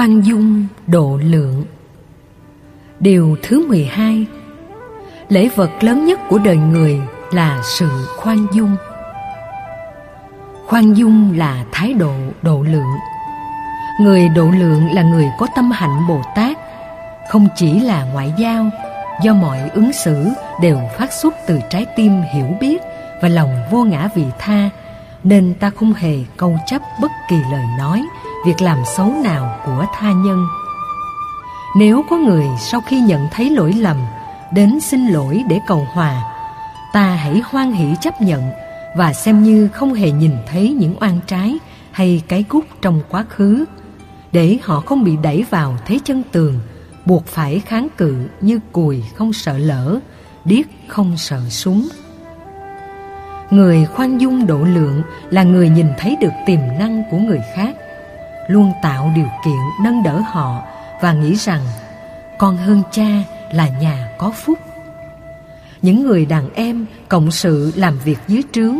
Khoan dung độ lượng. Điều thứ 12 Lễ vật lớn nhất của đời người là sự khoan dung. Khoan dung là thái độ độ lượng. Người độ lượng là người có tâm hạnh Bồ Tát, Không chỉ là ngoại giao, Do mọi ứng xử đều phát xuất từ trái tim hiểu biết Và lòng vô ngã vị tha, Nên ta không hề câu chấp bất kỳ lời nói Việc làm xấu nào của tha nhân Nếu có người sau khi nhận thấy lỗi lầm Đến xin lỗi để cầu hòa Ta hãy hoan hỷ chấp nhận Và xem như không hề nhìn thấy những oan trái Hay cái cút trong quá khứ để họ không bị đẩy vào thế chân tường, buộc phải kháng cự như cùi không sợ lỡ, điếc không sợ súng. Người khoan dung độ lượng là người nhìn thấy được tiềm năng của người khác, luôn tạo điều kiện nâng đỡ họ và nghĩ rằng con hơn cha là nhà có phúc. Những người đàn em cộng sự làm việc dưới trướng,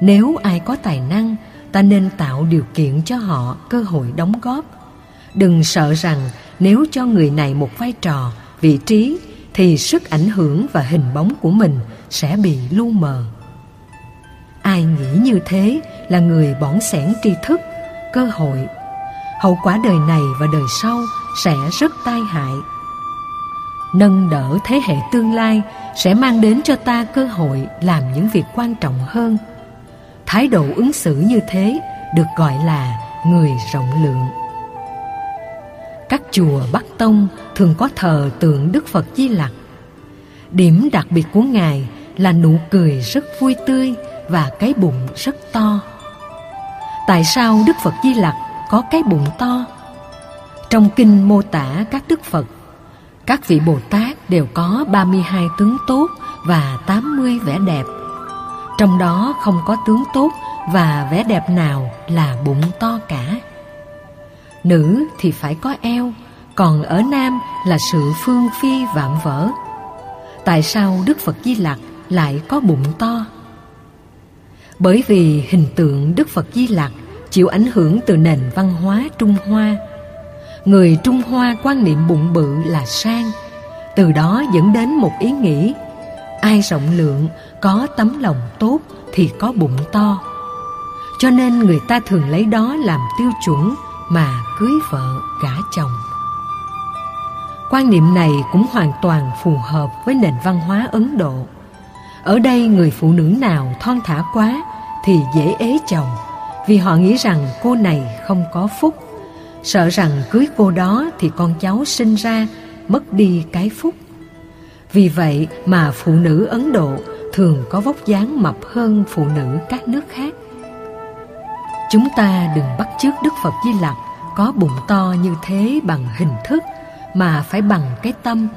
nếu ai có tài năng, ta nên tạo điều kiện cho họ cơ hội đóng góp Đừng sợ rằng nếu cho người này một vai trò, vị trí thì sức ảnh hưởng và hình bóng của mình sẽ bị lu mờ. Ai nghĩ như thế là người bỏng sẻn tri thức, cơ hội. Hậu quả đời này và đời sau sẽ rất tai hại. Nâng đỡ thế hệ tương lai sẽ mang đến cho ta cơ hội làm những việc quan trọng hơn. Thái độ ứng xử như thế được gọi là người rộng lượng. Các chùa Bắc Tông thường có thờ tượng Đức Phật Di Lặc. Điểm đặc biệt của Ngài là nụ cười rất vui tươi và cái bụng rất to. Tại sao Đức Phật Di Lặc có cái bụng to? Trong kinh mô tả các Đức Phật, các vị Bồ Tát đều có 32 tướng tốt và 80 vẻ đẹp. Trong đó không có tướng tốt và vẻ đẹp nào là bụng to cả. Nữ thì phải có eo, còn ở nam là sự phương phi vạm vỡ. Tại sao Đức Phật Di Lặc lại có bụng to? Bởi vì hình tượng Đức Phật Di Lặc chịu ảnh hưởng từ nền văn hóa Trung Hoa. Người Trung Hoa quan niệm bụng bự là sang, từ đó dẫn đến một ý nghĩ ai rộng lượng, có tấm lòng tốt thì có bụng to. Cho nên người ta thường lấy đó làm tiêu chuẩn mà cưới vợ gả chồng. Quan niệm này cũng hoàn toàn phù hợp với nền văn hóa Ấn Độ. Ở đây người phụ nữ nào thon thả quá thì dễ ế chồng vì họ nghĩ rằng cô này không có phúc, sợ rằng cưới cô đó thì con cháu sinh ra mất đi cái phúc. Vì vậy mà phụ nữ Ấn Độ thường có vóc dáng mập hơn phụ nữ các nước khác. Chúng ta đừng bắt chước Đức Phật Di Lặc có bụng to như thế bằng hình thức mà phải bằng cái tâm.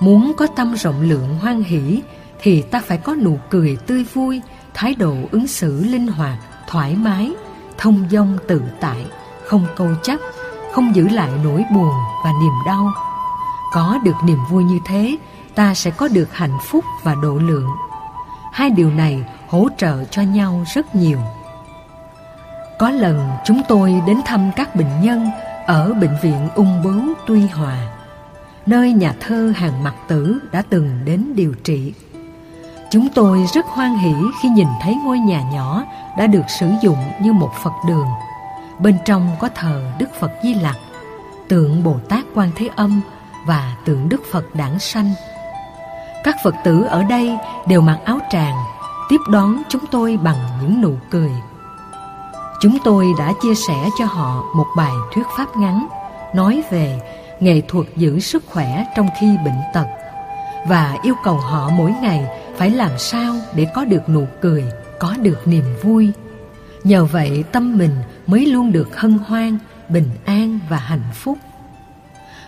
Muốn có tâm rộng lượng hoan hỷ thì ta phải có nụ cười tươi vui, thái độ ứng xử linh hoạt, thoải mái, thông dong tự tại, không câu chấp, không giữ lại nỗi buồn và niềm đau. Có được niềm vui như thế, ta sẽ có được hạnh phúc và độ lượng. Hai điều này hỗ trợ cho nhau rất nhiều. Có lần chúng tôi đến thăm các bệnh nhân ở Bệnh viện Ung Bướu Tuy Hòa, nơi nhà thơ Hàng Mặc Tử đã từng đến điều trị. Chúng tôi rất hoan hỷ khi nhìn thấy ngôi nhà nhỏ đã được sử dụng như một Phật đường. Bên trong có thờ Đức Phật Di Lặc, tượng Bồ Tát Quan Thế Âm và tượng Đức Phật Đản Sanh. Các Phật tử ở đây đều mặc áo tràng, tiếp đón chúng tôi bằng những nụ cười Chúng tôi đã chia sẻ cho họ một bài thuyết pháp ngắn nói về nghệ thuật giữ sức khỏe trong khi bệnh tật và yêu cầu họ mỗi ngày phải làm sao để có được nụ cười, có được niềm vui. Nhờ vậy tâm mình mới luôn được hân hoan, bình an và hạnh phúc.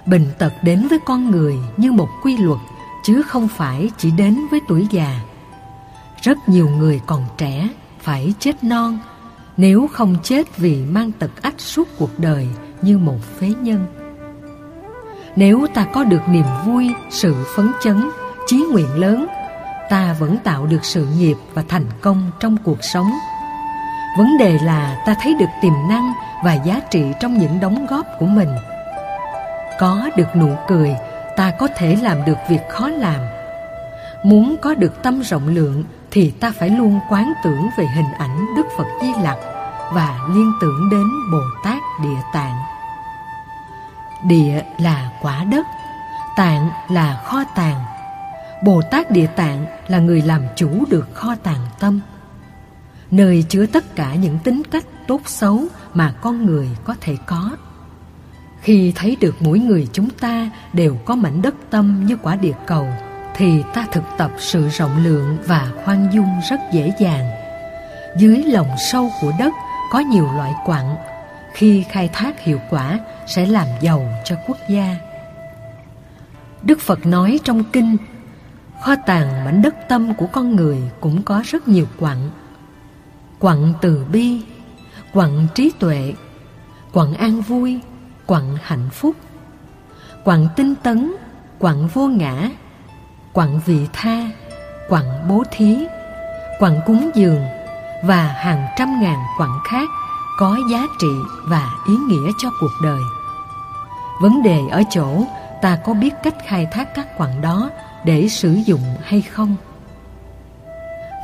Bệnh tật đến với con người như một quy luật chứ không phải chỉ đến với tuổi già. Rất nhiều người còn trẻ phải chết non nếu không chết vì mang tật ách suốt cuộc đời như một phế nhân. Nếu ta có được niềm vui, sự phấn chấn, chí nguyện lớn, ta vẫn tạo được sự nghiệp và thành công trong cuộc sống. vấn đề là ta thấy được tiềm năng và giá trị trong những đóng góp của mình. Có được nụ cười, ta có thể làm được việc khó làm. Muốn có được tâm rộng lượng thì ta phải luôn quán tưởng về hình ảnh đức phật di lặc và liên tưởng đến bồ tát địa tạng. Địa là quả đất, tạng là kho tàng. Bồ tát địa tạng là người làm chủ được kho tàng tâm. Nơi chứa tất cả những tính cách tốt xấu mà con người có thể có. Khi thấy được mỗi người chúng ta đều có mảnh đất tâm như quả địa cầu, thì ta thực tập sự rộng lượng và khoan dung rất dễ dàng. Dưới lòng sâu của đất có nhiều loại quặng, khi khai thác hiệu quả sẽ làm giàu cho quốc gia. Đức phật nói trong kinh kho tàng mảnh đất tâm của con người cũng có rất nhiều quặng. Quặng từ bi, quặng trí tuệ, quặng an vui, quặng hạnh phúc, quặng tinh tấn, quặng vô ngã, quặng vị tha, quặng bố thí, quặng cúng dường và hàng trăm ngàn quặng khác có giá trị và ý nghĩa cho cuộc đời. Vấn đề ở chỗ ta có biết cách khai thác các quặng đó để sử dụng hay không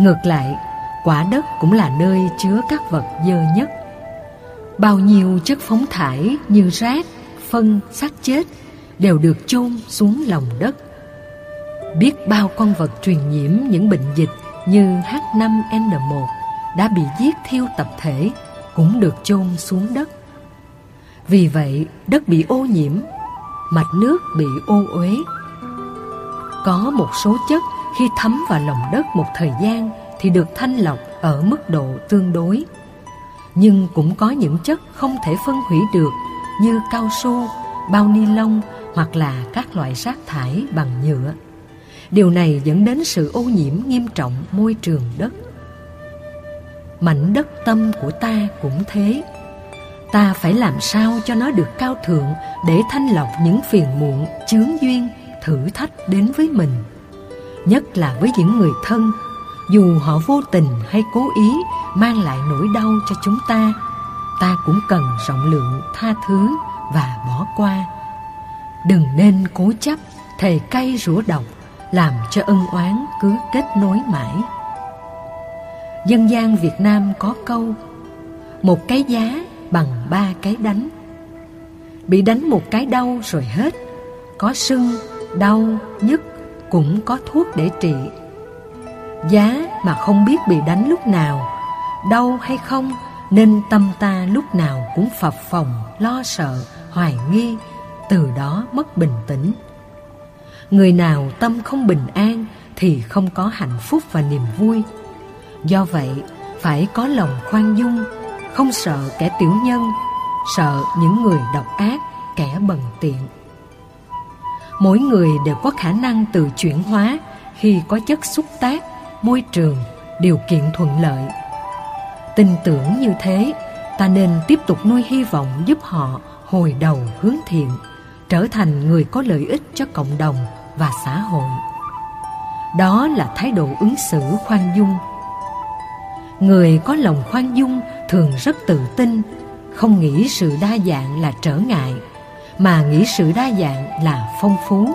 ngược lại quả đất cũng là nơi chứa các vật dơ nhất bao nhiêu chất phóng thải như rác phân xác chết đều được chôn xuống lòng đất biết bao con vật truyền nhiễm những bệnh dịch như H5N1 đã bị giết thiêu tập thể cũng được chôn xuống đất. Vì vậy, đất bị ô nhiễm, mạch nước bị ô uế. Có một số chất khi thấm vào lòng đất một thời gian thì được thanh lọc ở mức độ tương đối. Nhưng cũng có những chất không thể phân hủy được như cao su, bao ni lông hoặc là các loại rác thải bằng nhựa. Điều này dẫn đến sự ô nhiễm nghiêm trọng môi trường đất. Mảnh đất tâm của ta cũng thế. Ta phải làm sao cho nó được cao thượng để thanh lọc những phiền muộn, chướng duyên, thử thách đến với mình. Nhất là với những người thân, dù họ vô tình hay cố ý mang lại nỗi đau cho chúng ta, ta cũng cần rộng lượng tha thứ và bỏ qua. Đừng nên cố chấp, thề cay rủa độc làm cho ân oán cứ kết nối mãi. Dân gian Việt Nam có câu Một cái giá bằng ba cái đánh Bị đánh một cái đau rồi hết Có sưng, đau, nhức Cũng có thuốc để trị. Giá mà không biết bị đánh lúc nào Đau hay không Nên tâm ta lúc nào cũng phập phồng Lo sợ, hoài nghi Từ đó mất bình tĩnh. Người nào tâm không bình an Thì không có hạnh phúc và niềm vui. Do vậy, phải có lòng khoan dung, không sợ kẻ tiểu nhân, sợ những người độc ác, kẻ bần tiện. Mỗi người đều có khả năng tự chuyển hóa khi có chất xúc tác, môi trường, điều kiện thuận lợi. Tin tưởng như thế, ta nên tiếp tục nuôi hy vọng giúp họ hồi đầu hướng thiện, trở thành người có lợi ích cho cộng đồng và xã hội. Đó là thái độ ứng xử khoan dung Người có lòng khoan dung thường rất tự tin, không nghĩ sự đa dạng là trở ngại, mà nghĩ sự đa dạng là phong phú.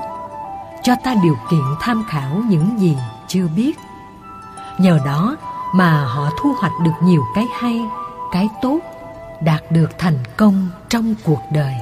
Cho ta điều kiện tham khảo những gì chưa biết. Nhờ đó mà họ thu hoạch được nhiều cái hay, cái tốt, đạt được thành công trong cuộc đời.